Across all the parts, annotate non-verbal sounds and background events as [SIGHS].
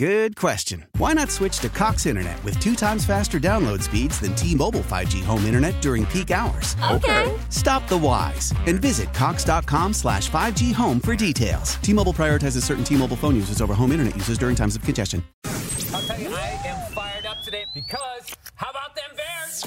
Good question. Why not switch to Cox Internet with two times faster download speeds than T-Mobile 5G home internet during peak hours? Okay. Stop the whys and visit cox.com slash 5G home for details. T-Mobile prioritizes certain T-Mobile phone users over home internet users during times of congestion. I'll tell you, I am fired up today because how about them Bears?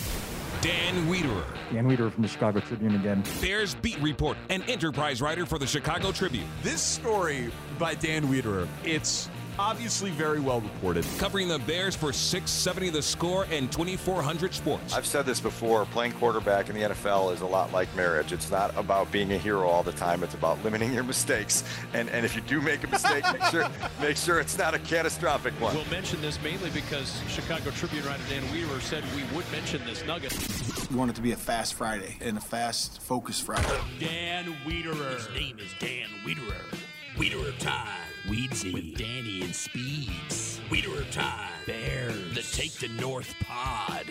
Dan Wiederer, Dan Weeder from the Chicago Tribune again. Bears beat report and enterprise writer for the Chicago Tribune, This story by Dan Wiederer, it's obviously very well reported. covering the Bears for 670 The Score and 2400 Sports. I've said this before playing quarterback in the NFL is a lot like marriage. It's not about being a hero all the time, it's about limiting your mistakes. And and if you do make a mistake, make sure make sure it's not a catastrophic one. We'll mention this mainly because Chicago Tribune writer Dan Weaver said we would mention this nugget. We want it to be a fast Friday and a fast, focused Friday. Dan Wiederer. His name is Dan Wiederer. Wiederer time. Weedsy. With Danny and Speeds. Wiederer time. Bears. The Take the North Pod.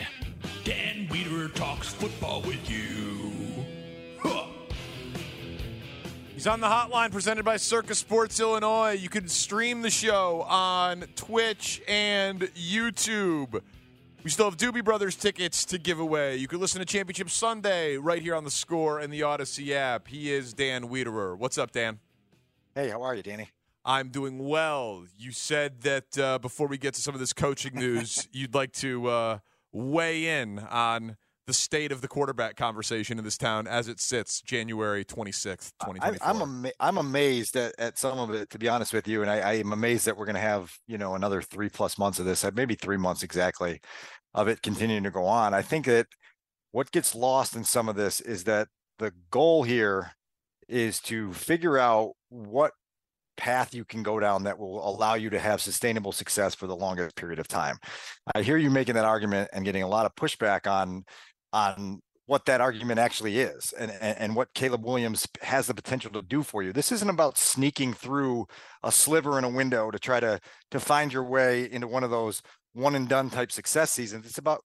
Dan Wiederer talks football with you. Huh. He's on the hotline presented by Circa Sports Illinois. You can stream the show on Twitch and YouTube. We still have Doobie Brothers tickets to give away. You can listen to Championship Sunday right here on the score and the Audacy app. He is Dan Wiederer. What's up, Dan? Hey, how are you, Danny? I'm doing well. You said that uh, before we get to some of this coaching news, [LAUGHS] you'd like to uh, weigh in on the state of the quarterback conversation in this town as it sits January 26th, I, 2024. I'm ama- I'm amazed at, at some of it, to be honest with you, and I, I am amazed that we're going to have you know another three plus months of this, uh, maybe three months exactly, of it continuing to go on. I think that what gets lost in some of this is that the goal here is to figure out what path you can go down that will allow you to have sustainable success for the longest period of time. I hear you making that argument and getting a lot of pushback on on what that argument actually is and, and and what Caleb Williams has the potential to do for you. This isn't about sneaking through a sliver in a window to try to to find your way into one of those one and done type success seasons. It's about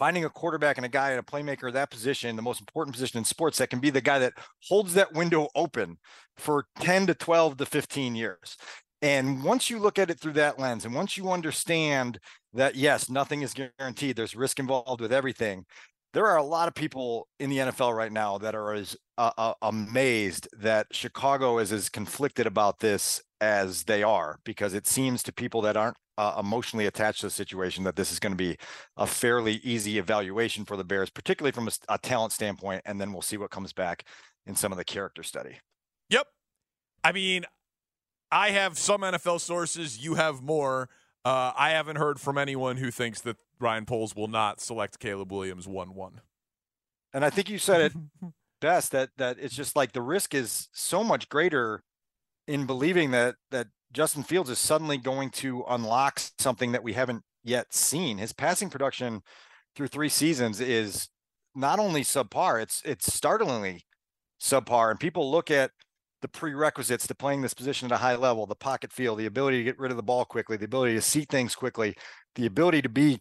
finding a quarterback and a guy and a playmaker at that position, the most important position in sports, that can be the guy that holds that window open for 10 to 12 to 15 years. And once you look at it through that lens, and once you understand that, yes, nothing is guaranteed, there's risk involved with everything. There are a lot of people in the NFL right now that are as uh, uh, amazed that Chicago is as conflicted about this as they are, because it seems to people that aren't uh, emotionally attached to the situation that this is going to be a fairly easy evaluation for the Bears, particularly from a, a talent standpoint. And then we'll see what comes back in some of the character study. Yep. I mean, I have some NFL sources. You have more. Uh, I haven't heard from anyone who thinks that Ryan Poles will not select Caleb Williams one one. And I think you said it [LAUGHS] best that that it's just like the risk is so much greater in believing that that Justin Fields is suddenly going to unlock something that we haven't yet seen. His passing production through three seasons is not only subpar, it's it's startlingly subpar. And people look at the prerequisites to playing this position at a high level, the pocket feel, the ability to get rid of the ball quickly, the ability to see things quickly, the ability to be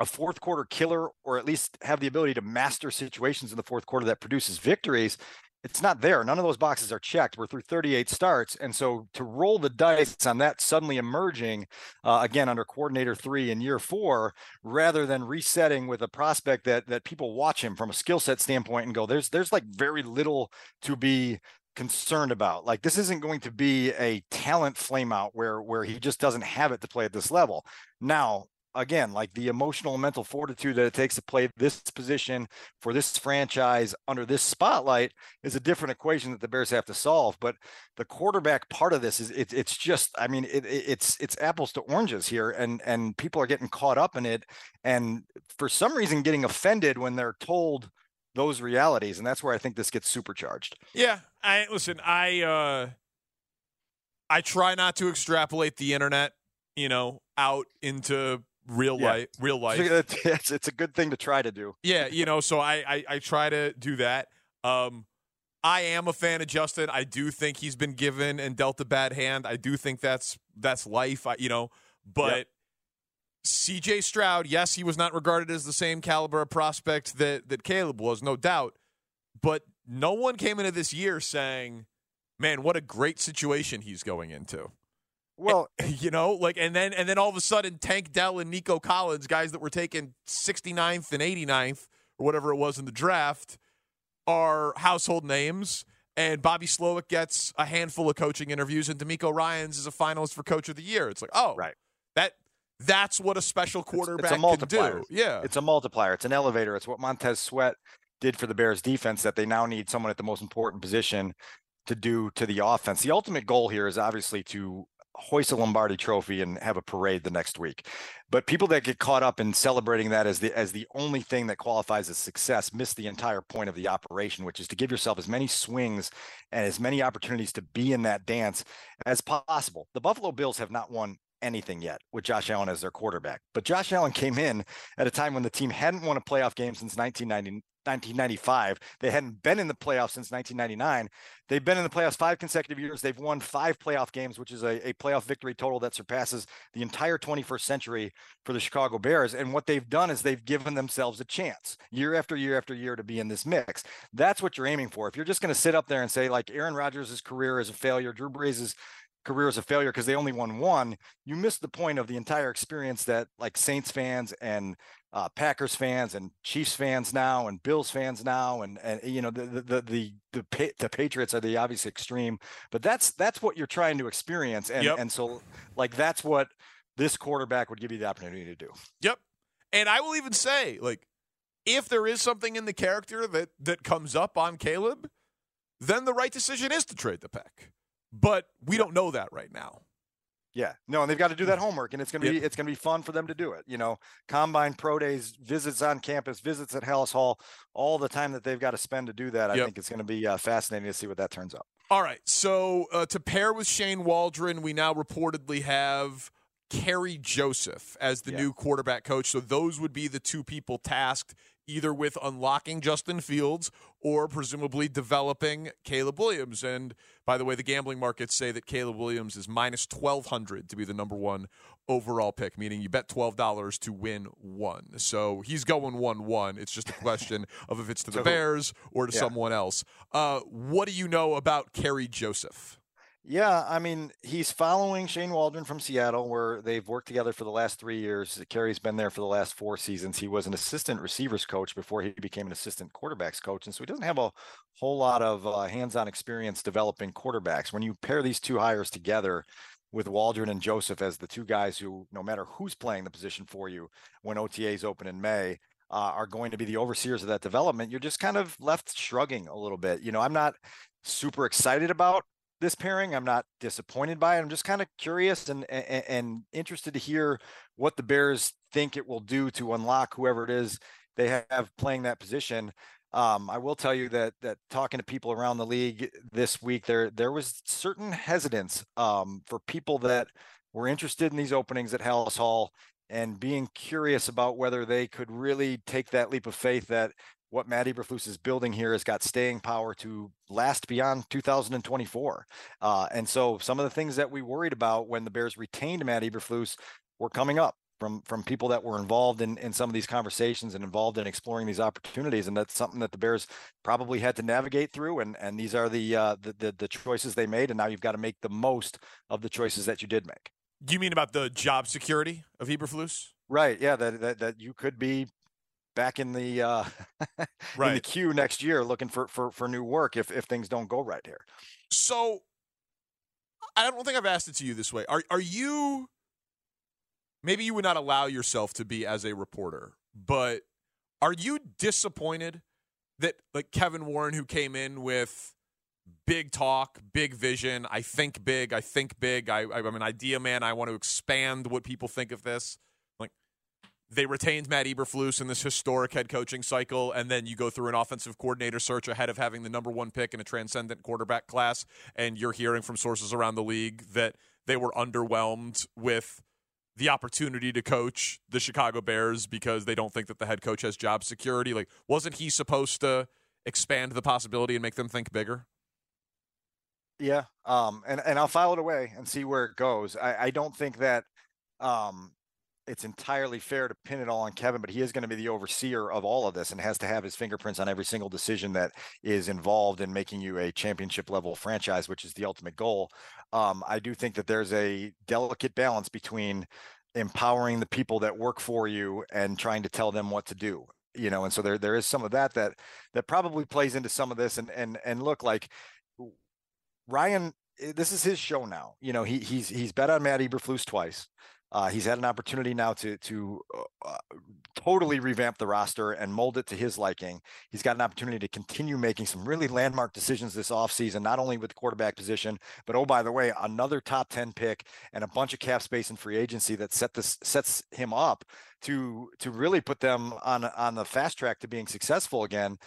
a fourth quarter killer or at least have the ability to master situations in the fourth quarter that produces victories it's not there. None of those boxes are checked. We're through 38 starts and so to roll the dice on that suddenly emerging uh, again under coordinator three in year four rather than resetting with a prospect that that people watch him from a skill set standpoint and go there's there's like very little to be concerned about. Like this isn't going to be a talent flameout where where he just doesn't have it to play at this level. Now again, like the emotional and mental fortitude that it takes to play this position for this franchise under this spotlight is a different equation that the Bears have to solve. But the quarterback part of this is it, it's just, I mean, it, it's it's apples to oranges here, and and people are getting caught up in it, and for some reason getting offended when they're told those realities, and that's where I think this gets supercharged. Yeah, I listen. I uh, I try not to extrapolate the internet, you know, out into real Yeah. life. Real life. [LAUGHS] It's, it's a good thing to try to do. Yeah, you know, so I, I I try to do that. Um I am a fan of Justin. I do think he's been given and dealt a bad hand. I do think that's that's life, I, you know, but CJ Stroud, yes, he was not regarded as the same caliber of prospect that that Caleb was, no doubt. But no one came into this year saying, "Man, what a great situation he's going into." Well, [LAUGHS] you know, like and then and then all of a sudden Tank Dell and Nico Collins, guys that were taken 69th and 89th or whatever it was in the draft, are household names. And Bobby Slowik gets a handful of coaching interviews, and DeMeco Ryans is a finalist for Coach of the Year. It's like, oh, right. That that's what a special quarterback it's a can do. Yeah, It's a multiplier. It's an elevator. It's what Montez Sweat did for the Bears defense that they now need someone at the most important position to do to the offense. The ultimate goal here is obviously to hoist a Lombardi trophy and have a parade the next week. But people that get caught up in celebrating that as the as the only thing that qualifies as success miss the entire point of the operation, which is to give yourself as many swings and as many opportunities to be in that dance as possible. The Buffalo Bills have not won anything yet with Josh Allen as their quarterback. But Josh Allen came in at a time when the team hadn't won a playoff game since 1990, 1995. They hadn't been in the playoffs since 1999. They've been in the playoffs five consecutive years. They've won five playoff games, which is a, a playoff victory total that surpasses the entire 21st century for the Chicago Bears. And what they've done is they've given themselves a chance year after year after year to be in this mix. That's what you're aiming for. If you're just going to sit up there and say, like, Aaron Rodgers' career is a failure, Drew Brees' career is a failure because they only won one, you miss the point of the entire experience that like Saints fans and uh, Packers fans and Chiefs fans now and Bills fans now and and you know the the the the the, the Patriots are the obvious extreme, but that's that's what you're trying to experience and Yep. and so like that's what this quarterback would give you the opportunity to do. Yep. And I will even say, like, if there is something in the character that that comes up on Caleb, then the right decision is to trade the pick. But we don't know that right now. Yeah, no, and they've got to do that homework, and it's gonna Yep. be it's gonna be fun for them to do it. You know, combine pro days, visits on campus, visits at Halas Hall, all the time that they've got to spend to do that. I Yep. think it's gonna be uh, fascinating to see what that turns out. All right. So uh, to pair with Shane Waldron, we now reportedly have Kerry Joseph as the Yeah. new quarterback coach. So those would be the two people tasked either with unlocking Justin Fields or presumably developing Caleb Williams. And by the way, the gambling markets say that Caleb Williams is minus 1200 to be the number one overall pick, meaning you bet $12 to win one. So he's going 1 1. It's just a question [LAUGHS] of if it's to the Bears or to Yeah. someone else. Uh, what do you know about Kerry Joseph? Yeah, I mean, he's following Shane Waldron from Seattle, where they've worked together for the last three years. Kerry's been there for the last four seasons. He was an assistant receivers coach before he became an assistant quarterbacks coach, and so he doesn't have a whole lot of uh, hands-on experience developing quarterbacks. When you pair these two hires together with Waldron and Joseph as the two guys who, no matter who's playing the position for you when OTAs open in May, uh, are going to be the overseers of that development, you're just kind of left shrugging a little bit. You know, I'm not super excited about this pairing. I'm not disappointed by it. I'm just kind of curious and, and and interested to hear what the Bears think it will do to unlock whoever it is they have playing that position. Um, I will tell you that that talking to people around the league this week, there there was certain hesitance um, for people that were interested in these openings at Halas Hall and being curious about whether they could really take that leap of faith that what Matt Eberflus is building here has got staying power to last beyond 2024. Uh, and so some of the things that we worried about when the Bears retained Matt Eberflus were coming up from from people that were involved in in some of these conversations and involved in exploring these opportunities. And that's something that the bears probably had to navigate through. And and these are the uh the the, the choices they made. And now you've got to make the most of the choices that you did make. You mean about the job security of Eberflus? right. Yeah that that, that you could be back in the uh [LAUGHS] in the Right. queue next year looking for for for new work if if things don't go right here So I don't think I've asked it to you this way. Are are you maybe you would not allow yourself to be as a reporter, but are you disappointed that like Kevin Warren, who came in with big talk, big vision, I think big, I think big, I, I'm an idea man, I want to expand what people think of this. They retained Matt Eberflus in this historic head coaching cycle, and then you go through an offensive coordinator search ahead of having the number one pick in a transcendent quarterback class, and you're hearing from sources around the league that they were underwhelmed with the opportunity to coach the Chicago Bears because they don't think that the head coach has job security. Like, wasn't he supposed to expand the possibility and make them think bigger? Yeah. Um, and, and I'll file it away and see where it goes. I, I don't think that um, it's entirely fair to pin it all on Kevin, but he is going to be the overseer of all of this and has to have his fingerprints on every single decision that is involved in making you a championship level franchise, which is the ultimate goal. Um, I do think that there's a delicate balance between empowering the people that work for you and trying to tell them what to do you know and so there there is some of that that that probably plays into some of this and and and look like Ryan eh, this is his show now you know he he's he's bet on Matt Eberflus twice uh, he's had an opportunity now to to uh, uh, totally revamp the roster and mold it to his liking. He's got an opportunity to continue making some really landmark decisions this offseason, not only with the quarterback position, but oh by the way, another top 10 pick and a bunch of cap space and free agency that set this sets him up to to really put them on on the fast track to being successful again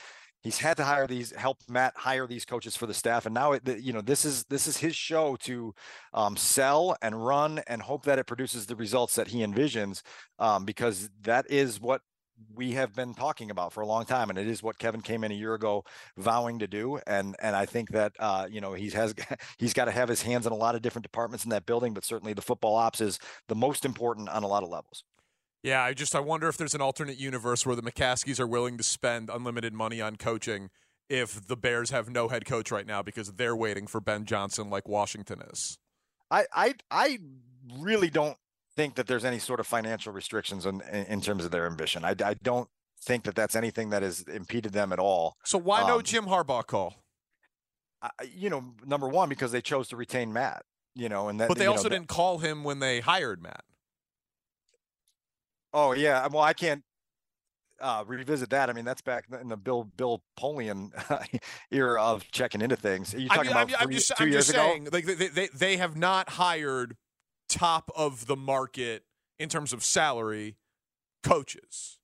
he's had to hire these help matt hire these coaches for the staff and now it you know this is this is his show to um, sell and run and hope that it produces the results that he envisions um, because that is what we have been talking about for a long time and it is what kevin came in a year ago vowing to do and and i think that uh, you know he has [LAUGHS] he's got to have his hands in a lot of different departments in that building but certainly the football ops is the most important on a lot of levels yeah, I just I wonder if there's an alternate universe where the McCaskies are willing to spend unlimited money on coaching if the Bears have no head coach right now because they're waiting for Ben Johnson like Washington is. I I I really don't think that there's any sort of financial restrictions in in terms of their ambition. I I don't think that that's anything that has impeded them at all. So why um, no Jim Harbaugh call? I, you know, number one because they chose to retain Matt. You know, and that. But they also know, didn't call him when they hired Matt. Oh yeah, well I can't uh, revisit that. I mean, that's back in the Bill Bill Polian [LAUGHS] era of checking into things. Are you talking I mean, about I'm, I'm just, 2 I'm years just saying, like they, they they have not hired top of the market in terms of salary coaches.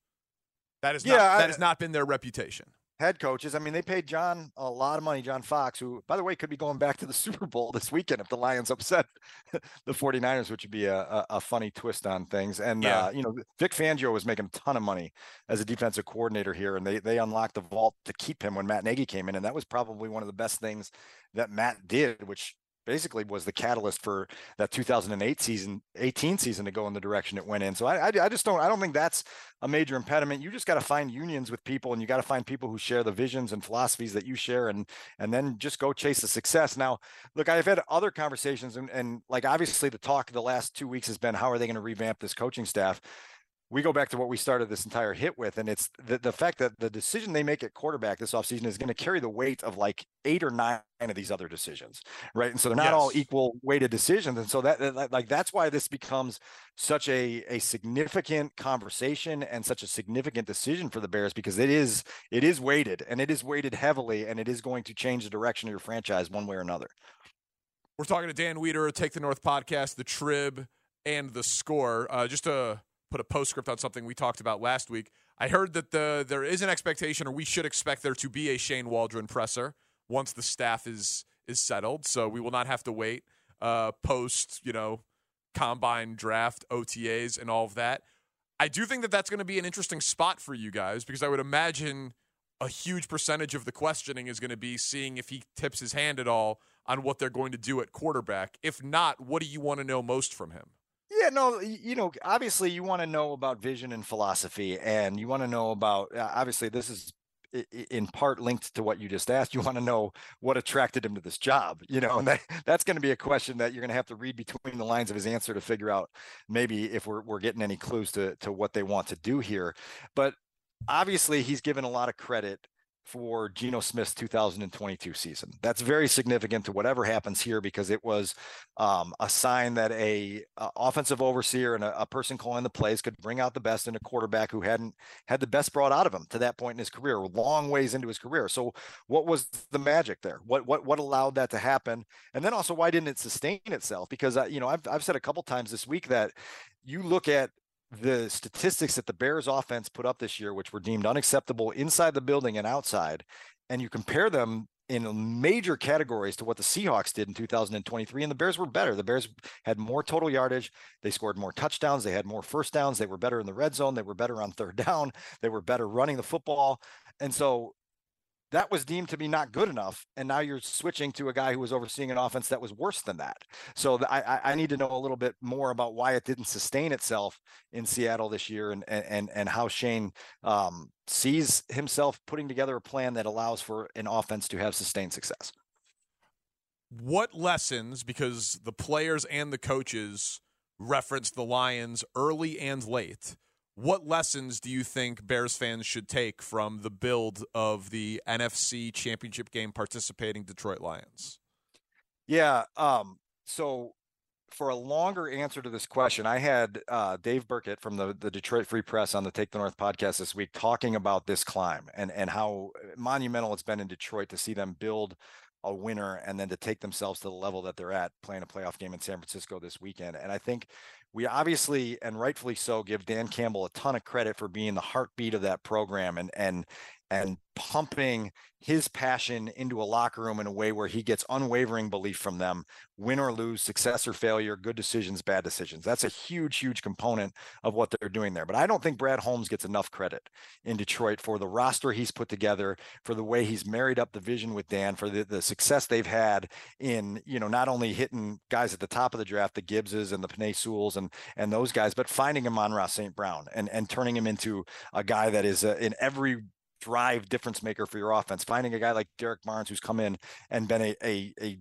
That is yeah, not, that has not been their reputation head coaches. I mean, they paid John a lot of money, John Fox, who, by the way, could be going back to the [LAUGHS] Super Bowl this weekend if the Lions upset [LAUGHS] the 49ers, which would be a, a, a funny twist on things. And, yeah. uh, you know, Vic Fangio was making a ton of money as a defensive coordinator here, and they, they unlocked the vault to keep him when Matt Nagy came in. And that was probably one of the best things that Matt did, which basically was the catalyst for that 2008 season 18 season to go in the direction it went in. So I, I, I just don't i don't think that's a major impediment. You just got to find unions with people and you got to find people who share the visions and philosophies that you share and and then just go chase the success. Now look i've had other conversations and, and like obviously the talk the last two weeks has been how are they going to revamp this coaching staff we go back to what we started this entire hit with, and it's the, the fact that the decision they make at quarterback this offseason is going to carry the weight of like eight or nine of these other decisions, right? And so they're not yes. all equal weighted decisions, and so that, that, like that's why this becomes such a a significant conversation and such a significant decision for the Bears because it is it is weighted and it is weighted heavily, and it is going to change the direction of your franchise one way or another. We're talking to Dan Weeder, Take the North podcast, the Trib, and the Score. Uh, just a put a postscript on something we talked about last week. I heard that the there is an expectation, or we should expect there to be a Shane Waldron presser once the staff is is settled. So we will not have to wait uh, post, you know, combine draft, OTAs, and all of that. I do think that that's going to be an interesting spot for you guys because I would imagine a huge percentage of the questioning is going to be seeing if he tips his hand at all on what they're going to do at quarterback. If not, what do you want to know most from him? Yeah, no, you know, obviously you want to know about vision and philosophy, and you want to know about uh, obviously this is in part linked to what you just asked. You want to know what attracted him to this job, you know, and that, that's going to be a question that you're going to have to read between the lines of his answer to figure out maybe if we're we're getting any clues to to what they want to do here. But obviously, he's given a lot of credit for Geno Smith's 2022 season. That's very significant to whatever happens here because it was um, a sign that a, a offensive overseer and a, a, person calling the plays could bring out the best in a quarterback who hadn't had the best brought out of him to that point in his career, long ways into his career. So, what was the magic there? What what what allowed that to happen? And then also, why didn't it sustain itself? Because uh, you know, I've I've said a couple times this week that you look at the statistics that the Bears offense put up this year, which were deemed unacceptable inside the building and outside, and you compare them in major categories to what the Seahawks did in 2023, and the Bears were better. The Bears had more total yardage. They scored more touchdowns. They had more first downs. They were better in the red zone. They were better on third [LAUGHS] down. They were better running the football. And so that was deemed to be not good enough. And now you're switching to a guy who was overseeing an offense that was worse than that. So I, I need to know a little bit more about why it didn't sustain itself in Seattle this year and, and, and how Shane um, sees himself putting together a plan that allows for an offense to have sustained success. What lessons, because the players and the coaches referenced the Lions early and late, what lessons do you think Bears fans should take from the build of the NFC Championship game participating Detroit Lions? Yeah. Um, so for a longer answer to this question, I had uh, Dave Birkett from the, the Detroit Free Press on the Take the North podcast this week talking about this climb and, and how monumental it's been in Detroit to see them build a winner and then to take themselves to the level that they're at playing a playoff game in San Francisco this weekend. And I think we obviously and rightfully so give Dan Campbell a ton of credit for being the heartbeat of that program and and and pumping his passion into a locker room in a way where he gets unwavering belief from them, win or lose, success or failure, good decisions, bad decisions. That's a huge, huge component of what they're doing there. But I don't think Brad Holmes gets enough credit in Detroit for the roster he's put together, for the way he's married up the vision with Dan, for the, the success they've had in, you know, not only hitting guys at the top of the draft, the Gibbses and the Penei Sewells and and those guys, but finding Amon-Ra St. Brown and and turning him into a guy that is uh, in every drive difference maker for your offense. Finding a guy like Derrick Barnes who's come in and been a a, a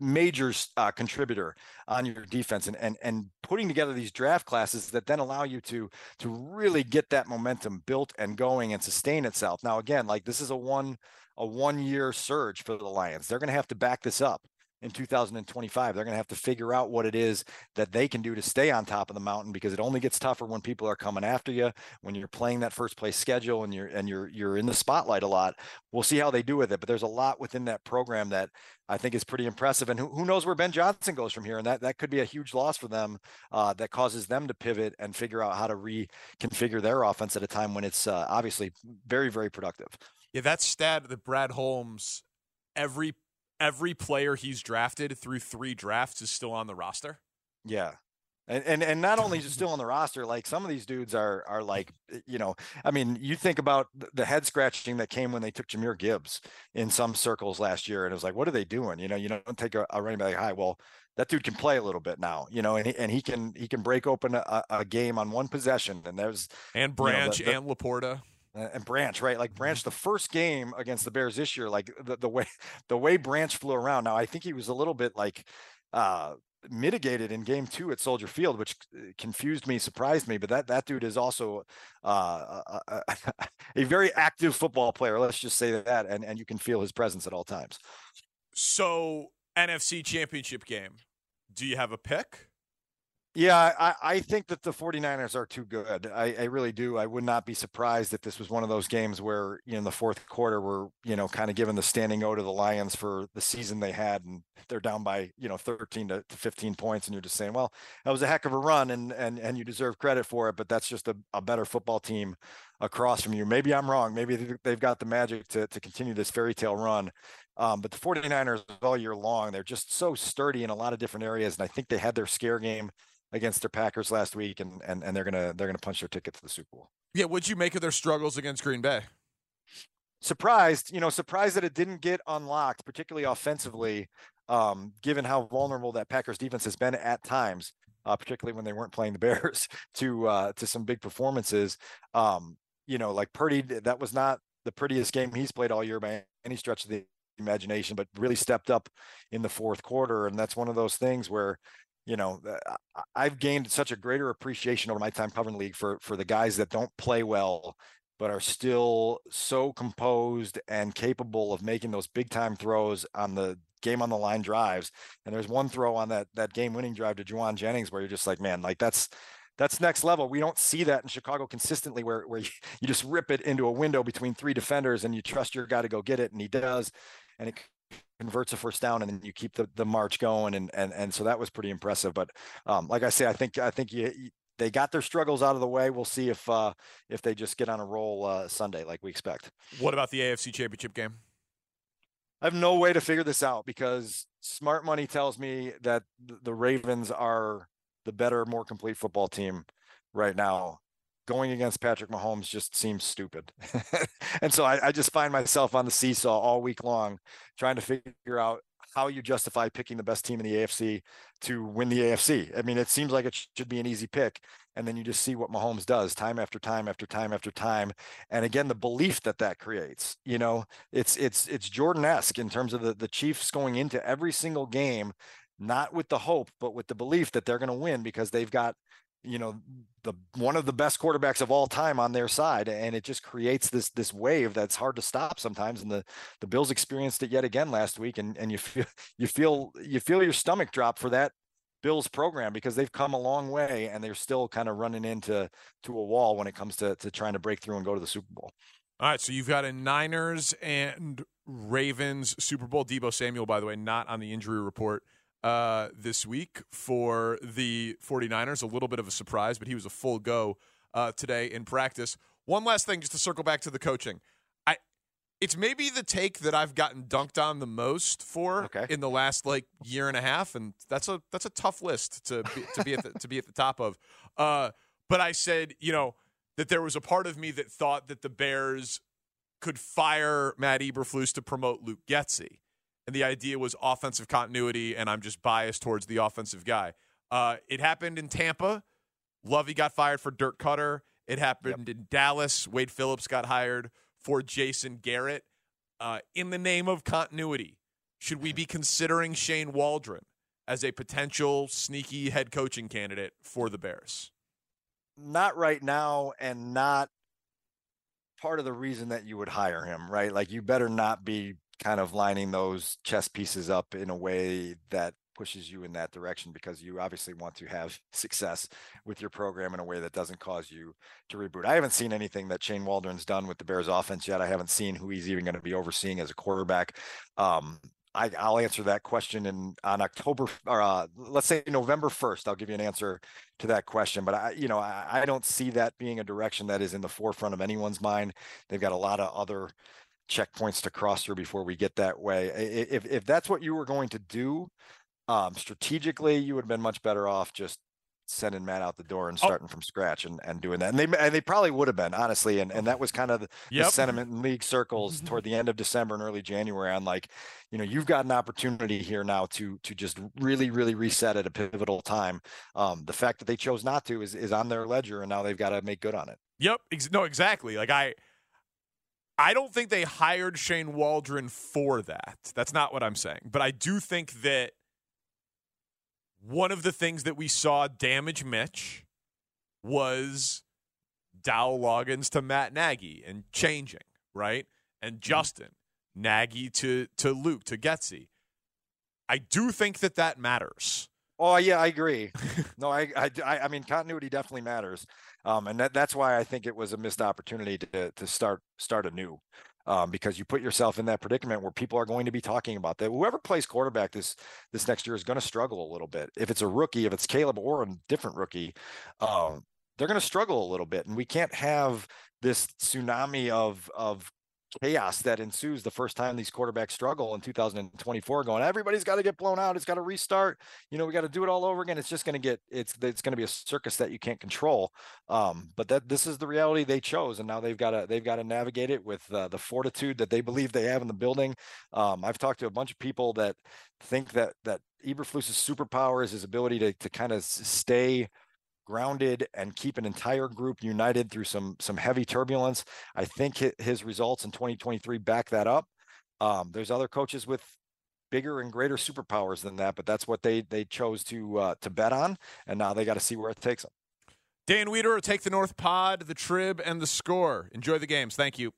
major uh, contributor on your defense and, and and putting together these draft classes that then allow you to to really get that momentum built and going and sustain itself. Now again, like this is a one a one year surge for the Lions. They're going to have to back this up in 2025. They're going to have to figure out what it is that they can do to stay on top of the mountain because it only gets tougher when people are coming after you, when you're playing that first place schedule and you're and you're you're in the spotlight a lot. We'll see how they do with it, but there's a lot within that program that I think is pretty impressive. And who, who knows where Ben Johnson goes from here? And that that could be a huge loss for them uh, that causes them to pivot and figure out how to reconfigure their offense at a time when it's uh, obviously very very productive. Yeah, that stat that Brad Holmes every every player he's drafted through three drafts is still on the roster. Yeah. And, and and not only just still [LAUGHS] on the roster, like some of these dudes are are like, eh, you know, I mean, you think about the head scratching that came when they took Jahmyr Gibbs in some circles last year, and it was like, what are they doing? You know, you don't take a, a running back high. Well, that dude can play a little bit now, you know, and he, and he can he can break open a, a game on one possession, and there's and Branch you know, the, the, and LaPorta and Branch, right? Like Branch, the first game against the Bears this year, like the, the way [LAUGHS] the way Branch flew around. Now I think he was a little bit like uh mitigated in game two at Soldier Field, which uh, confused me, surprised me. But that that dude is also uh, a, a, [LAUGHS] very active football player. Let's just say that, and and you can feel his presence at all times. So NFC Championship game, do you have a pick? Yeah, I, I think that the 49ers are too good. I, I really do. I would not be surprised if this was one of those games where, you know, in the fourth quarter, we're, you know, kind of giving the standing O to the Lions for the season they had. And they're down by, you know, 13 to, to 15 points. And you're just saying, well, that was a heck of a run and, and, and you deserve credit for it. But that's just a, a better football team across from you. Maybe I'm wrong. Maybe they've got the magic to, to continue this fairy tale run. Um, but the 49ers all year long, they're just so sturdy in a lot of different areas. And I think they had their scare game against their Packers last week, and and and they're gonna they're gonna punch their ticket to the Super Bowl. Yeah, what'd you make of their struggles against Green Bay? Surprised, you know, surprised that it didn't get unlocked, particularly offensively, um, given how vulnerable that Packers defense has been at times, uh, particularly when they weren't playing the [LAUGHS] Bears to uh, to some big performances. Um, you know, like Purdy, that was not the prettiest game he's played all year by any stretch of the imagination, but really stepped up in the fourth quarter. And that's one of those things where you know, I've gained such a greater appreciation over my time covering league for for the guys that don't play well but are still so composed and capable of making those big time throws on the game on the line drives. And there's one throw on that that game winning drive to Jauan Jennings where you're just like, man, like that's that's next level. We don't see that in Chicago consistently where, where [LAUGHS] you just rip it into a window between three defenders and you trust your guy to go get it. And he does. And it converts a first down and then you keep the, the march going. And, and, and so that was pretty impressive. But um, like I say, I think, I think you, you, they got their struggles out of the way. We'll see if, uh, if they just get on a roll uh, Sunday, like we expect. What about the AFC championship game? I have no way to figure this out because smart money tells me that the Ravens are the better, more complete football team right now. Going against Patrick Mahomes just seems stupid. [LAUGHS] and so I, I, just find myself on the seesaw all week long, trying to figure out how you justify picking the best team in the AFC to win the AFC. I mean, it seems like it should be an easy pick. And then you just see what Mahomes does time after time after time after time. And again, the belief that that creates, you know, it's, it's, it's Jordan-esque in terms of the, the Chiefs going into every single game not with the hope, but with the belief that they're going to win because they've got, you know, the one of the best quarterbacks of all time on their side, and it just creates this this wave that's hard to stop sometimes. And the the Bills experienced it yet again last week, and and you feel [LAUGHS] you feel you feel your stomach drop for that Bills program because they've come a long way and they're still kind of running into to a wall when it comes to to trying to break through and go to the Super Bowl. All right, so you've got a Niners and Ravens Super Bowl. Deebo Samuel, by the way, not on the injury report uh, this week for the 49ers. A little bit of a surprise, but he was a full go uh, today in practice. One last thing, just to circle back to the coaching. I, it's maybe the take that I've gotten dunked on the most for okay. in the last like year and a half, and that's a that's a tough list to be, to be at the, to be at the top of. Uh, but I said, you know, that there was a part of me that thought that the Bears could fire Matt Eberflus to promote Luke Getsy and the idea was offensive continuity, and I'm just biased towards the offensive guy. Uh, it happened in Tampa. Lovie got fired for Dirk Koetter. It happened yep. in Dallas. Wade Phillips got hired for Jason Garrett. Uh, in the name of continuity, should we be considering Shane Waldron as a potential sneaky head coaching candidate for the Bears? Not right now, and not part of the reason that you would hire him, right? Like, you better not be kind of lining those chess pieces up in a way that pushes you in that direction because you obviously want to have [LAUGHS] success with your program in a way that doesn't cause you to reboot. I haven't seen anything that Shane Waldron's done with the Bears offense yet. I haven't seen who he's even going to be overseeing as a quarterback. Um, I, will answer that question in on October or uh, let's say November 1st. I'll give you an answer to that question. But I, you know, I, I don't see that being a direction that is in the forefront of anyone's mind. They've got a lot of other checkpoints to cross through before we get that way. If if that's what you were going to do, um, strategically, you would have been much better off just sending Matt out the door and oh. starting oh. from scratch and, and doing that. And they and they probably would have been honestly. And and that was kind of the, yep. the sentiment in league circles [LAUGHS] toward the end of December and early January on like, you know, you've got an opportunity here now to to just really really reset at a pivotal time. Um, the fact that they chose not to is is on their ledger, and now they've got to make good on it. Yep. No, exactly. Like I. I don't think they hired Shane Waldron for that. That's not what I'm saying. But I do think that one of the things that we saw damage Mitch was Dowell Loggains to Matt Nagy and changing, right? And mm-hmm. Justin, Nagy to, to Luke, to Getsy. I do think that that matters. Oh yeah, I agree. [LAUGHS] no, I, I, I mean, continuity definitely matters, um, and that, that's why I think it was a missed opportunity to to start start anew, um, because you put yourself in that predicament where people are going to be talking about that. Whoever plays quarterback this this next year is going to struggle a little bit. If it's a rookie, if it's Caleb or a different rookie, um, they're going to struggle a little bit, and we can't have this tsunami of of chaos that ensues the first time these quarterbacks struggle in 2024 going everybody's got to get blown out it's got to restart you know we got to do it all over again. It's just going to get it's it's going to be a circus that you can't control um, but that this is the reality they chose and now they've got to they've got to navigate it with uh, the fortitude that they believe they have in the building um, i've talked to a bunch of people that think that that Eberflus's superpower is his ability to to kind of stay grounded and keep an entire group united through some some heavy turbulence. I think his results in 2023 back that up. Um, there's other coaches with bigger and greater superpowers than that, but that's what they they chose to uh, to bet on, and now they got to see where it takes them. Dan Wiederer, take the North Pod, the Trib, and the score. Enjoy the games. Thank you.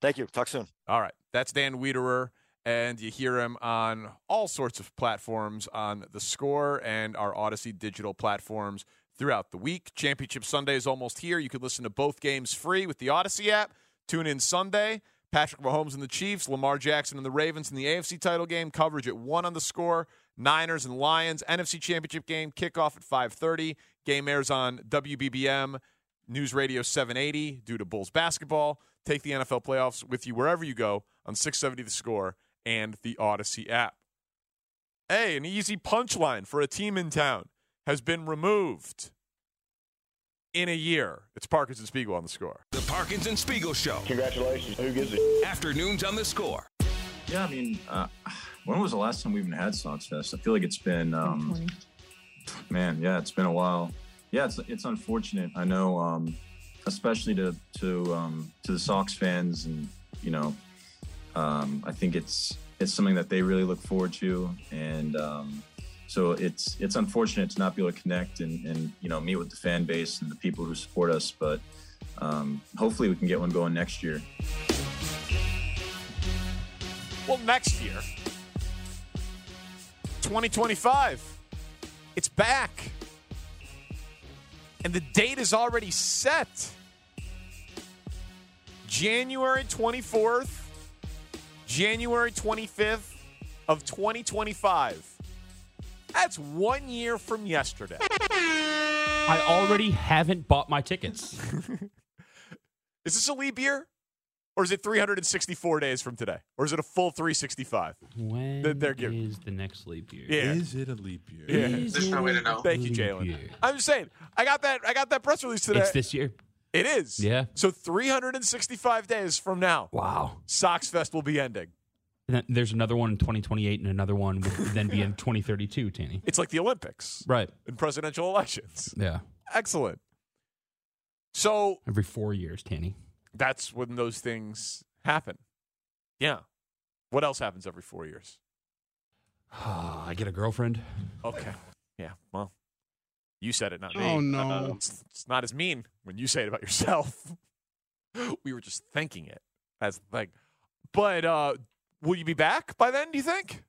Thank you. Talk soon. All right. That's Dan Wiederer, and you hear him on all sorts of platforms on the score and our Audacy digital platforms throughout the week. Championship Sunday is almost here. You can listen to both games free with the Audacy app. Tune in Sunday. Patrick Mahomes and the Chiefs, Lamar Jackson and the Ravens in the AFC title game. Coverage at one on the score. Niners and Lions NFC Championship game kickoff at 5:30. Game airs on WBBM News Radio 780 due to Bulls basketball. Take the NFL playoffs with you wherever you go on 670 The Score and the Audacy app. Hey, an easy punchline for a team in town has been removed in a year. It's Parkins and Spiegel on the score. The Parkins and Spiegel Show. Congratulations. Who gives a Afternoons on the score. Yeah, I mean, uh, when was the last time we even had Sox Fest? I feel like it's been, um, man, yeah, it's been a while. Yeah, it's it's unfortunate. I know, um, especially to to um, to the Sox fans, and you know, um, I think it's it's something that they really look forward to, and um, so it's it's unfortunate to not be able to connect and, and you know meet with the fan base and the people who support us, but um, hopefully we can get one going next year. Well, next year, 2025, it's back. And the date is already set. January 24th, January 25th of 2025. That's one year from yesterday. I already haven't bought my tickets. [LAUGHS] Is this a leap year? Or is it 364 days from today? Or is it a full 365? When That they're giving- is the next leap year? Yeah. Is it a leap year? Yeah. Is There's no way to know. Thank you, Jalen. I'm just saying, I got that I got that press release today. It's this year. It is. Yeah. So 365 days from now, Wow. Sox Fest will be ending. And then there's another one in 2028 and another one would [LAUGHS] then be in 2032, Tanny. It's like the Olympics Right. in presidential elections. Yeah. Excellent. So Every four years, Tanny. that's when those things happen. Yeah. What else happens every four years? [SIGHS] I get a girlfriend. Okay. Yeah. Well, you said it, not me. Oh, no. Uh, it's, it's not as mean when you say it about yourself. [LAUGHS] we were just thinking it as like, but uh, will you be back by then? Do you think?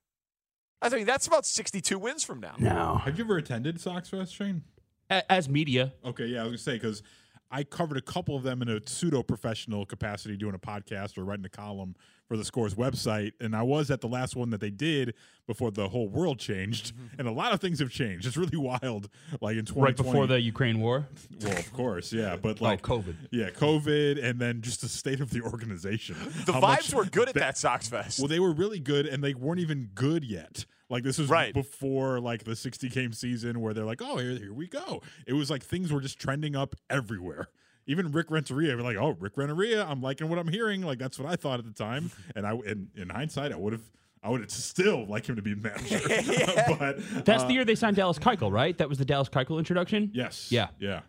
I mean, that's about sixty-two wins from now. No. Have you ever attended Sox Fest, Shane? A- As media, Okay, yeah, I was gonna say because I covered a couple of them in a pseudo professional capacity, doing a podcast or writing a column for the Scores website, and I was at the last one that they did before the whole world changed, mm-hmm. and a lot of things have changed. It's really [LAUGHS] wild. Like in twenty right before the Ukraine war. well, of course, yeah, [LAUGHS] but oh, like oh, COVID. yeah, COVID, and then just the state of the organization. The How vibes much were good at that Sox Fest. Well, they were really good, and they weren't even good yet. Like this was Right. before like the 60 game season where they're like, oh, here, here we go. It was like things were just trending up everywhere. Even Rick Renteria, we're like, oh, Rick Renteria, I'm liking what I'm hearing. Like that's what I thought at the time, [LAUGHS] and I, in, in hindsight, I would have, I would still like him to be manager. [LAUGHS] [LAUGHS] but That's uh, the year they signed Dallas Keuchel, right? That was the Dallas Keuchel introduction. yes, Yeah. yeah.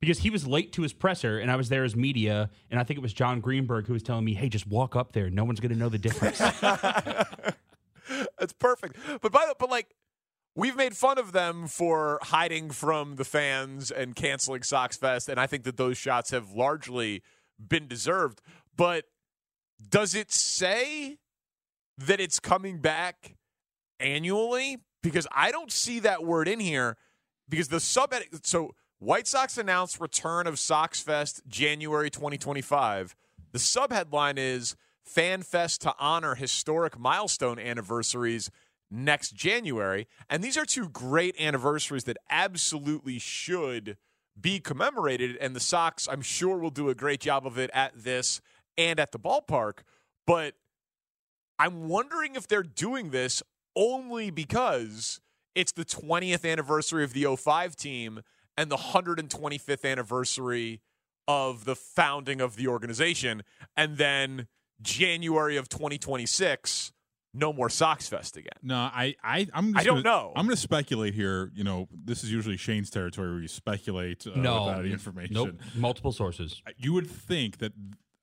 because he was late to his presser, and I was there as media, and I think it was Jon Greenberg who was telling me, "Hey, just walk up there. No one's going to know the difference." That's perfect. But by the but like we've made fun of them for hiding from the fans and canceling Sox Fest, and I think that those shots have largely been deserved. But does it say that it's coming back annually? Because I don't see that word in here. Because the sub so White Sox announced return of Sox Fest January 2025. The sub headline is Fan Fest to honor historic milestone anniversaries next January. And these are two great anniversaries that absolutely should be commemorated. And the Sox, I'm sure, will do a great job of it at this and at the ballpark. But I'm wondering if they're doing this only because it's the 20th anniversary of the 05 team and the 125th anniversary of the founding of the organization. And then January of 2026, no more Sox Fest again. No, I, I, I'm. Just I don't gonna- know. I'm going to speculate here. You know, this is usually Shane's territory where you speculate uh, no, without any information. Nope. Multiple sources. you would think that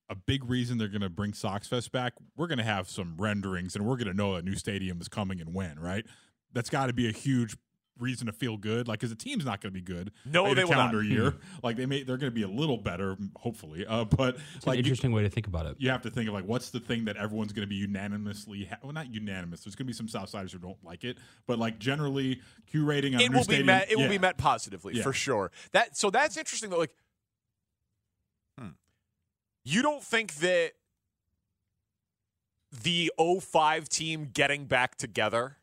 a big reason they're going to bring Sox Fest back, we're going to have some renderings and we're going to know a new stadium is coming and when, right? That's got to be a huge reason to feel good. Like, because the team's not going to be good. No, in they a will not. calendar year. Like they may, they're going to be a little better, hopefully. Uh, but It's an like, you, interesting way to think about it. you have to think of like, what's the thing that everyone's going to be unanimously? Ha- well, not unanimous. There's going to be some Southsiders who don't like it, but like generally, Q rating on it new will be met. It will be met positively Yeah. for sure. That so that's interesting. Though, like, hmm. you don't think that the 05 team getting back together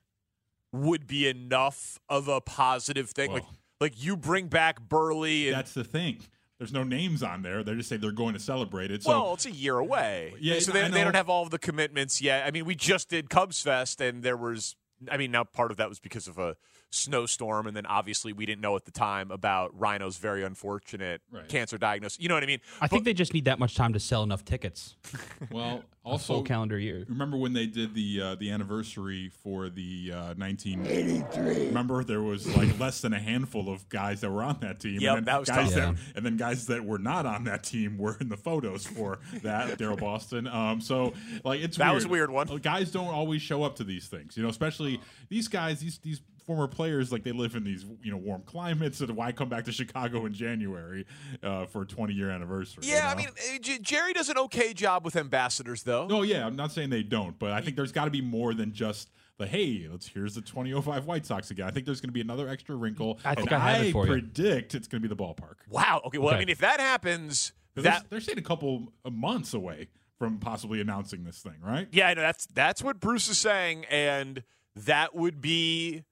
would be enough of a positive thing? like, Well- like you bring back Buehrle. And, That's the thing. There's no names on there. They just say they're going to celebrate it. So well, it's a year away. Yeah, so they, they don't have all of the commitments yet. I mean, we just did Cubs Fest, and there was. I mean, now part of that was because of a snowstorm, and then obviously we didn't know at the time about Rhino's very unfortunate Right. cancer diagnosis. You know what I mean? I think they just need that much time to sell enough tickets. [LAUGHS] well, [LAUGHS] A also full calendar year. Remember when they did the uh, the anniversary for the uh, 1983? Remember there was like [LAUGHS] less than a handful of guys that were on that team. Yep, and then that was guys tough. that, Yeah. and then guys that were not on that team were in the photos for that Daryl Boston. Um, so like it's That weird. was a weird one. Guys don't always show up to these things, you know. Especially these guys, these these former players, like they live in these you know warm climates. And why come back to Chicago in January uh, for a 20 year anniversary? you Yeah, I mean, uh, J- Jerry does an okay job with ambassadors, though. No, yeah, I'm not saying they don't, but I think there's got to be more than just the hey, let's here's the 2005 White Sox again. I think there's going to be another extra wrinkle. I think and I have it for you. predict it's going to be the ballpark. Wow. Okay. Well, I mean, if that happens, that they're, they're saying a couple of months away from possibly announcing this thing, right? Yeah, I know that's that's what Bruce is saying, and that would be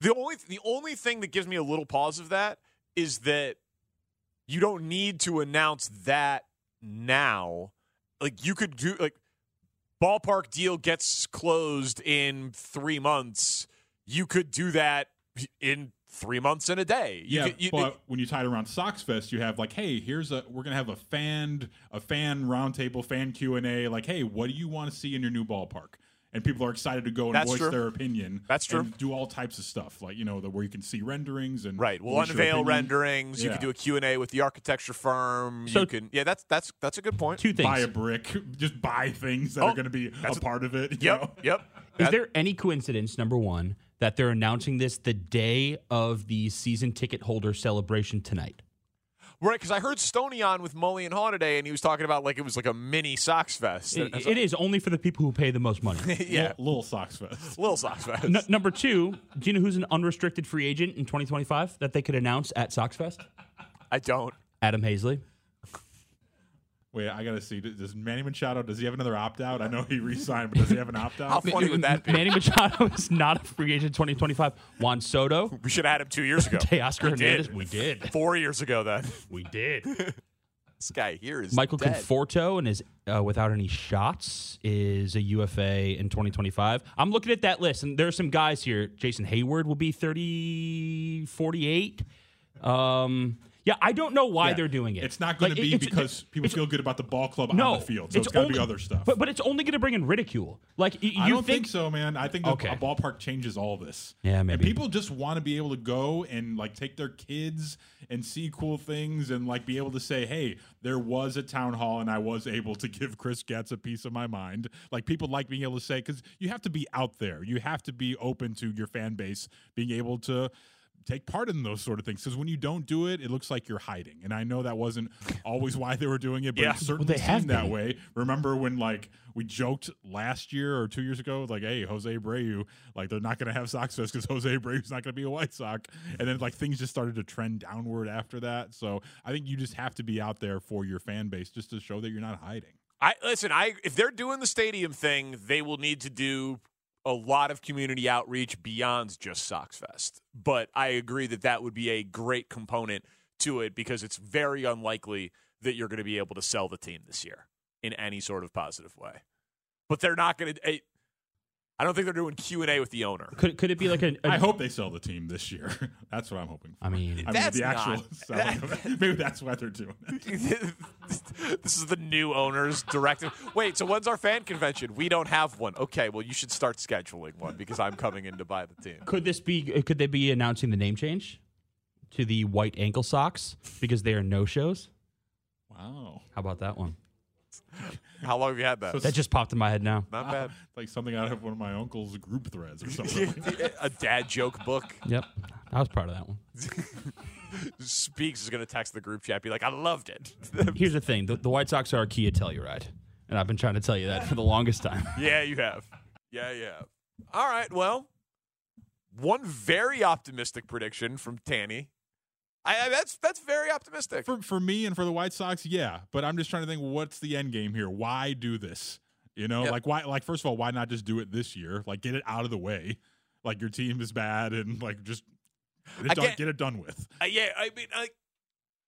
the only the only thing that gives me a little pause of that is that you don't need to announce that now. Like you could do like ballpark deal gets closed in three months. You could do that in three months and a day. You yeah, could- you- but when you tie it around Sox Fest, you have like, hey, here's a we're gonna have a fan a fan roundtable, fan Q and A. Like, hey, what do you want to see in your new ballpark? And people are excited to go and That's voice true. their opinion. That's true. And do all types of stuff, like you know, the, where you can see renderings and Right. We'll unveil opinion. renderings. You can do a Q&A with the architecture firm. So- you can Yeah, that's that's that's a good point. Two things. buy a brick, [LAUGHS] just buy things that Oh, are going to be a that's- part of it. you know? Yep. Yep. Is there any coincidence, number one, that they're announcing this the day of the season ticket holder celebration tonight? Right, because I heard Stoney on with Mully and Haugh today, and he was talking about like it was like a mini Sox Fest. It- it is only for the people who pay the most money. [LAUGHS] yeah, Little, little Sox Fest. little Sox Fest. N- number two, do you know who's an unrestricted free agent in 2025 that they could announce at Sox Fest? I don't. Adam Haseley. Wait, I got to see. Does Manny Machado, does he have another opt out? I know he re signed, but does he have an opt out? How out? funny would that be? Manny Machado [LAUGHS] is not a free agent in 2025. Juan Soto, We should have had him two years ago. [LAUGHS] Teoscar We Hernandez. did. We did. Four years ago, then. We did. [LAUGHS] This guy here is Michael dead. Conforto and is uh, without any shots is a UFA in 2025. I'm looking at that list, and there are some guys here. Jason Heyward will be 30, 48. Um, yeah, I don't know why Yeah. they're doing it. It's not going Like, to be it's- because people it's- feel good about the ball club no, on the field. So it's, got to be other stuff. But but it's only going to bring in ridicule. Like you I don't think, think, so, man. I think the, Okay. a ballpark changes all this. Yeah, man. And people just want to be able to go and like take their kids and see cool things and like be able to say, "Hey, there was a town hall and I was able to give Chris Getz a piece of my mind." Like people like being able to say because you have to be out there. You have to be open to your fan base being able to take part in those sort of things because when you don't do it it looks like you're hiding. And i know that wasn't always why they were doing it but Yeah. it certainly they have seemed that way. Remember when like we joked last year or two years ago like hey jose abreu like they're not going to have sox fest because jose abreu's not going to be a white sox. And then like things just started to trend downward after that. So i think you just have to be out there for your fan base just to show that you're not hiding. I listen. I if they're doing the stadium thing, they will need to do a lot of community outreach beyond just Sox Fest. But I agree that that would be a great component to it because it's very unlikely that you're going to be able to sell the team this year in any sort of positive way. But they're not going to. Eh, I don't think they're doing Q and A with the owner. could could it be like a? a [LAUGHS] i hope they sell the team this year [LAUGHS] that's what i'm hoping for. I mean, I mean, That's the actual not- [LAUGHS] selling of it. Maybe that's why they're doing it. this is the new owner's directive. Wait, so when's our fan convention? We don't have one. Okay, well you should start scheduling one because I'm coming in to buy the team. could this be? Could they be announcing the name change to the white ankle socks because they are no shows? Wow. How about that one? How long have you had that? So That just popped in my head now. Not bad. [LAUGHS] like something out of one of my uncle's group threads or something. [LAUGHS] a dad joke book. Yep. I was proud of that one. [LAUGHS] Speaks is going to text the group chat, be like, "I loved it." Here's the thing: the, the White Sox are a Kia Telluride, and I've been trying to tell you that for the longest time. yeah, you have. Yeah, you have. All right. Well, one very optimistic prediction from Danny. I, I that's that's very optimistic. For for me and for the White Sox, yeah. But I'm just trying to think, what's the end game here? Why do this? You know, Yeah. like why? Like first of all, why not just do it this year? Like get it out of the way. Like your team is bad, and like just get it, done, get- it done with. Uh, yeah, I mean, I,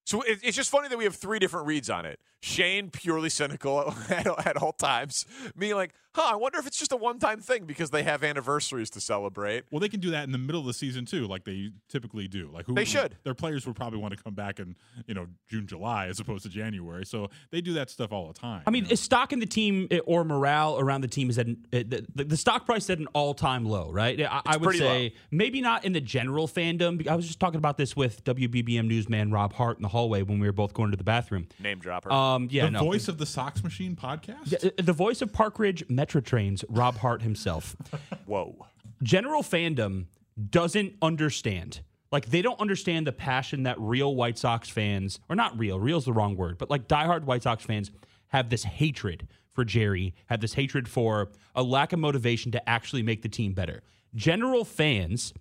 so it, it's just funny that we have three different reads on it. Shane purely cynical [LAUGHS] at, at all times. Me like, huh? I wonder if it's just a one-time thing because they have anniversaries to celebrate. Well, they can do that in the middle of the season too, like they typically do. Like who They should. Their players would probably want to come back in you know June, July as opposed to January. So they do that stuff all the time. I mean, is stock in the team eh, or morale around the team is at an, eh, the, the, the stock price is at an all time low, right? I, I would say low. maybe not in the general fandom. I was just talking about this with WBBM newsman Rob Hart in the hallway when we were both going to the bathroom. Name dropper. Um, yeah, the no. voice of the Sox Machine podcast. Yeah, uh, the voice of Park Ridge Metro Trains, Rob Hart himself. [LAUGHS] Whoa. General fandom doesn't understand. Like they don't understand the passion that real White Sox fans, or not real, real's the wrong word, but like diehard White Sox fans have this hatred for Jerry, have this hatred for a lack of motivation to actually make the team better. General fans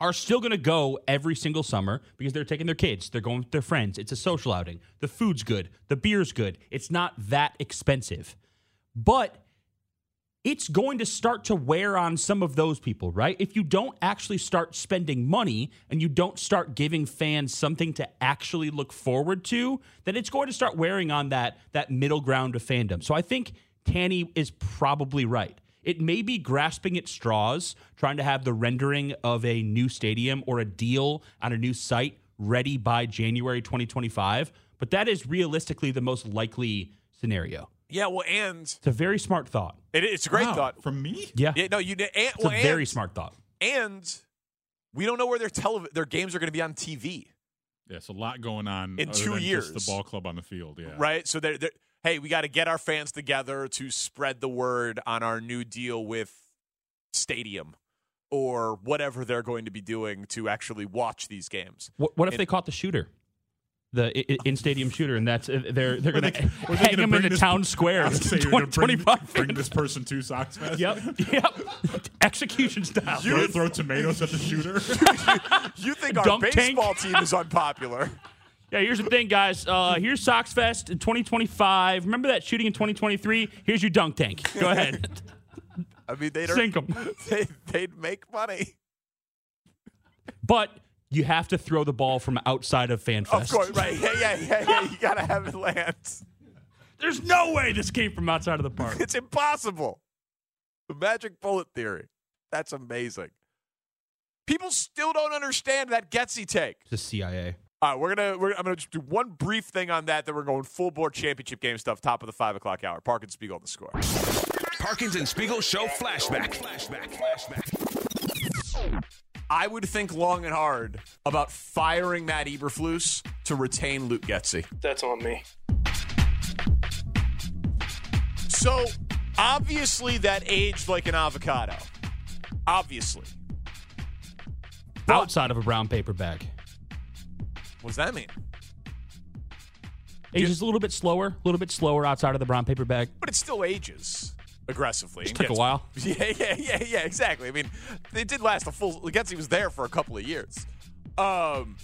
are still going to go every single summer because they're taking their kids, they're going with their friends. It's a social outing. The food's good, the beer's good. It's not that expensive. But it's going to start to wear on some of those people, right? If you don't actually start spending money and you don't start giving fans something to actually look forward to, then it's going to start wearing on that that middle ground of fandom. So I think Danny is probably right. It may be grasping at straws, trying to have the rendering of a new stadium or a deal on a new site ready by January 2025, but that is realistically the most likely scenario. Yeah, well, and It's a very smart thought. it, it's a great Wow, thought. from me. Yeah. Yeah, no, you. And, It's well, a very and- smart thought. And we don't know where their telev- their games are going to be on TV, Yeah, it's a lot going on In other two than years. Just the ball club on the field. Yeah, right? So they're, they're hey, we got to get our fans together to spread the word on our new deal with Stadium or whatever they're going to be doing to actually watch these games. What, what if And- they caught the shooter, the in stadium shooter, and that's uh, they're they're going [LAUGHS] to hang gonna him into this- town square. I was gonna say, you're gonna bring, 25 bring this person to Sox Fest. Yep, yep. [LAUGHS] Execution style. You throw, throw tomatoes at the shooter. [LAUGHS] You think our Dunk tank? baseball team is unpopular? Yeah, here's the thing, guys. Uh, here's Sox Fest in 2025. Remember that shooting in 2023? Here's your dunk tank. Go [LAUGHS] ahead, I mean, they'd sink them. [LAUGHS] They, they'd make money. But you have to throw the ball from outside of FanFest. Of course, right? Yeah, yeah, yeah, yeah. You got to have it land. There's no way this came from outside of the park. [LAUGHS] It's impossible. The magic bullet theory. That's amazing. People still don't understand that Getsy take. The CIA. All right, we're gonna. We're, I'm gonna just do one brief thing on that. Then we're going full board championship game stuff. Top of the five o'clock hour. Parkins and Spiegel on the score. Parkins and Spiegel show flashback. Flashback. Flashback. I would think long and hard about firing Matt Eberflus to retain Luke Getsy. That's on me. So obviously that aged like an avocado. Obviously. Outside of a brown paper bag. What does that mean? It's just a little bit slower, a little bit slower outside of the brown paper bag. But it still ages aggressively. And took a while. [LAUGHS] Yeah, yeah, yeah, yeah, exactly. I mean, it did last a full. Getsy was there for a couple of years, um,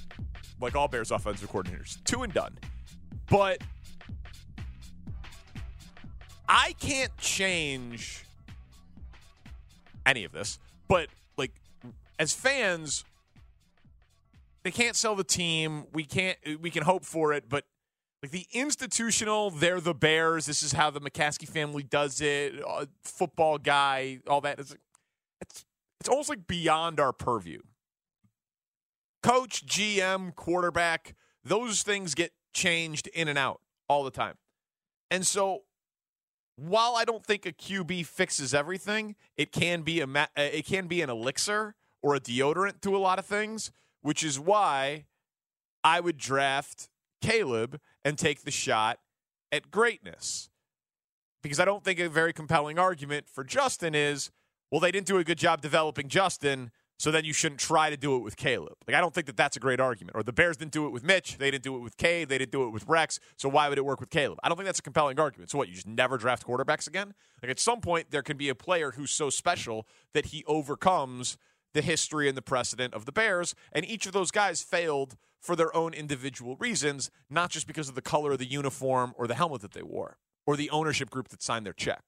like all Bears offensive coordinators, two and done. But I can't change any of this. But like, as fans, they can't sell the team. We can't. We can hope for it, but like the institutional, they're the Bears. This is how the McCaskey family does it. Uh, football guy, all that. It's, it's it's almost like beyond our purview. Coach, GM, quarterback, those things get changed in and out all the time. And so, while I don't think a QB fixes everything, it can be a uh, it can be an elixir or a deodorant to a lot of things, which is why I would draft Caleb and take the shot at greatness. Because I don't think a very compelling argument for Justin is, well, they didn't do a good job developing Justin, So then you shouldn't try to do it with Caleb. Like I don't think that that's a great argument. Or the Bears didn't do it with Mitch. They didn't do it with Cade. They didn't do it with Rex. So why would it work with Caleb? I don't think that's a compelling argument. So what? You just never draft quarterbacks again? Like at some point there can be a player who's so special that he overcomes the history and the precedent of the Bears. And each of those guys failed for their own individual reasons, not just because of the color of the uniform or the helmet that they wore or the ownership group that signed their check.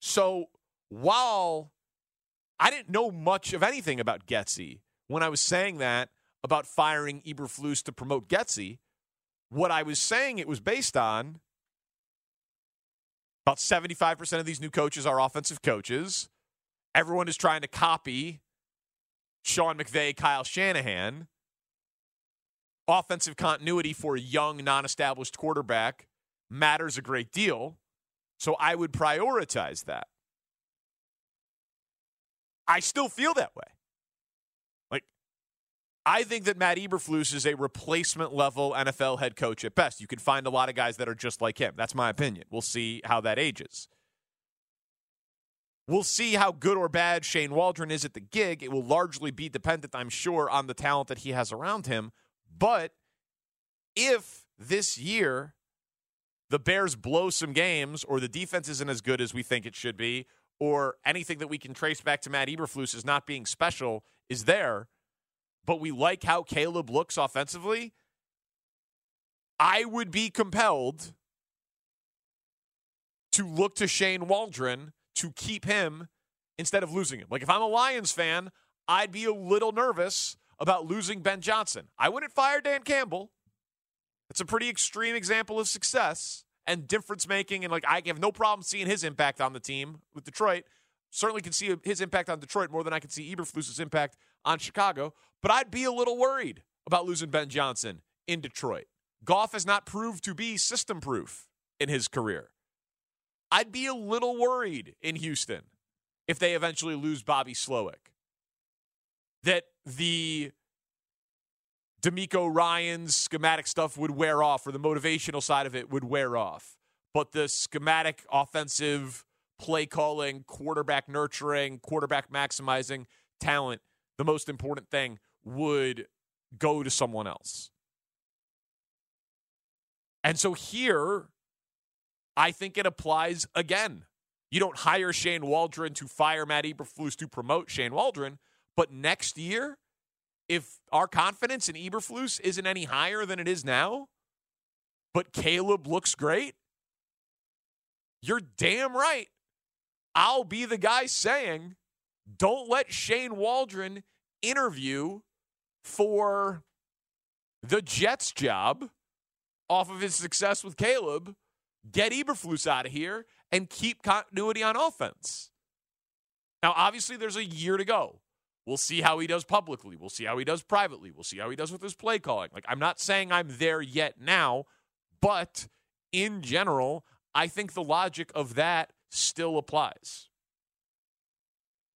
So while I didn't know much of anything about Getsy when I was saying that about firing Eberflus to promote Getsy, what I was saying it was based on about 75% of these new coaches are offensive coaches. Everyone is trying to copy Sean McVay, Kyle Shanahan. Offensive continuity for a young, non established quarterback matters a great deal. So I would prioritize that. I still feel that way. Like, I think that Matt Eberflus is a replacement level NFL head coach at best. You can find a lot of guys that are just like him. That's my opinion. We'll see how that ages. We'll see how good or bad Shane Waldron is at the gig. It will largely be dependent, I'm sure, on the talent that he has around him. But if this year the Bears blow some games or the defense isn't as good as we think it should be, or anything that we can trace back to Matt Eberflus as not being special is there, but we like how Caleb looks offensively, I would be compelled to look to Shane Waldron to keep him instead of losing him. Like if I'm a Lions fan, I'd be a little nervous about losing Ben Johnson. I wouldn't fire Dan Campbell. It's a pretty extreme example of success and difference making. And like, I have no problem seeing his impact on the team with Detroit. Certainly can see his impact on Detroit more than I can see Eberflus's impact on Chicago. But I'd be a little worried about losing Ben Johnson in Detroit. Goff has not proved to be system proof in his career. I'd be a little worried in Houston if they eventually lose Bobby Slowik. That the DeMeco Ryans' schematic stuff would wear off, or the motivational side of it would wear off. But the schematic offensive play calling, quarterback nurturing, quarterback maximizing talent, the most important thing would go to someone else. And so here, I think it applies again. You don't hire Shane Waldron to fire Matt Eberflus to promote Shane Waldron, but next year, if our confidence in Eberflus isn't any higher than it is now, but Caleb looks great, you're damn right. I'll be the guy saying, don't let Shane Waldron interview for the Jets job off of his success with Caleb. Get Eberflus out of here and keep continuity on offense. Now, obviously, there's a year to go. We'll see how he does publicly. We'll see how he does privately. We'll see how he does with his play calling. Like, I'm not saying I'm there yet now, but in general, I think the logic of that still applies.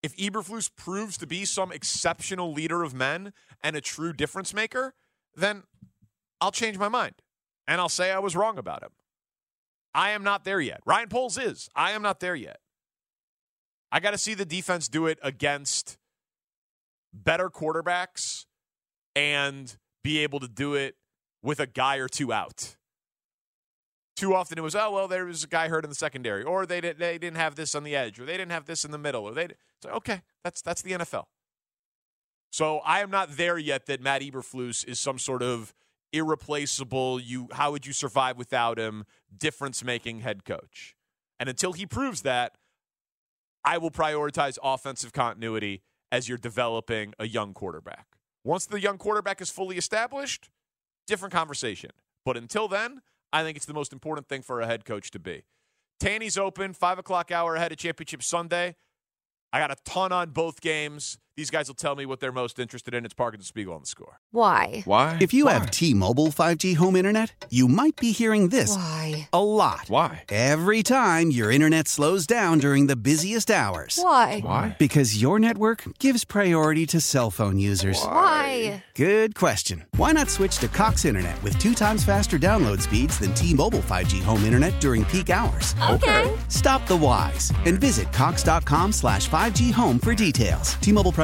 If Eberflus proves to be some exceptional leader of men and a true difference maker, then I'll change my mind and I'll say I was wrong about him. I am not there yet. Ryan Poles is. I am not there yet. I got to see the defense do it against better quarterbacks and be able to do it with a guy or two out. Too often it was, oh well, there was a guy hurt in the secondary, or they didn't they didn't have this on the edge, or they didn't have this in the middle, or they. So okay, that's that's the NFL. So I am not there yet that Matt Eberflus is some sort of irreplaceable. You, how would you survive without him? Difference making head coach. And until he proves that, I will prioritize offensive continuity as you're developing a young quarterback. Once the young quarterback is fully established, different conversation. But until then, I think it's the most important thing for a head coach to be. Danny's open, five o'clock hour ahead of Championship Sunday. I got a ton on both games. These guys will tell me what they're most interested in. It's Parkins and Spiegel on the score. Why? Why? If you have T-Mobile 5G home internet, you might be hearing this Why? a lot. Why? Every time your internet slows down during the busiest hours. Why? Why? Because your network gives priority to cell phone users. Why? Good question. Why not switch to Cox Internet with two times faster download speeds than T-Mobile 5G home internet during peak hours? Okay. Stop the whys and visit cox.com slash 5G home for details. T-Mobile price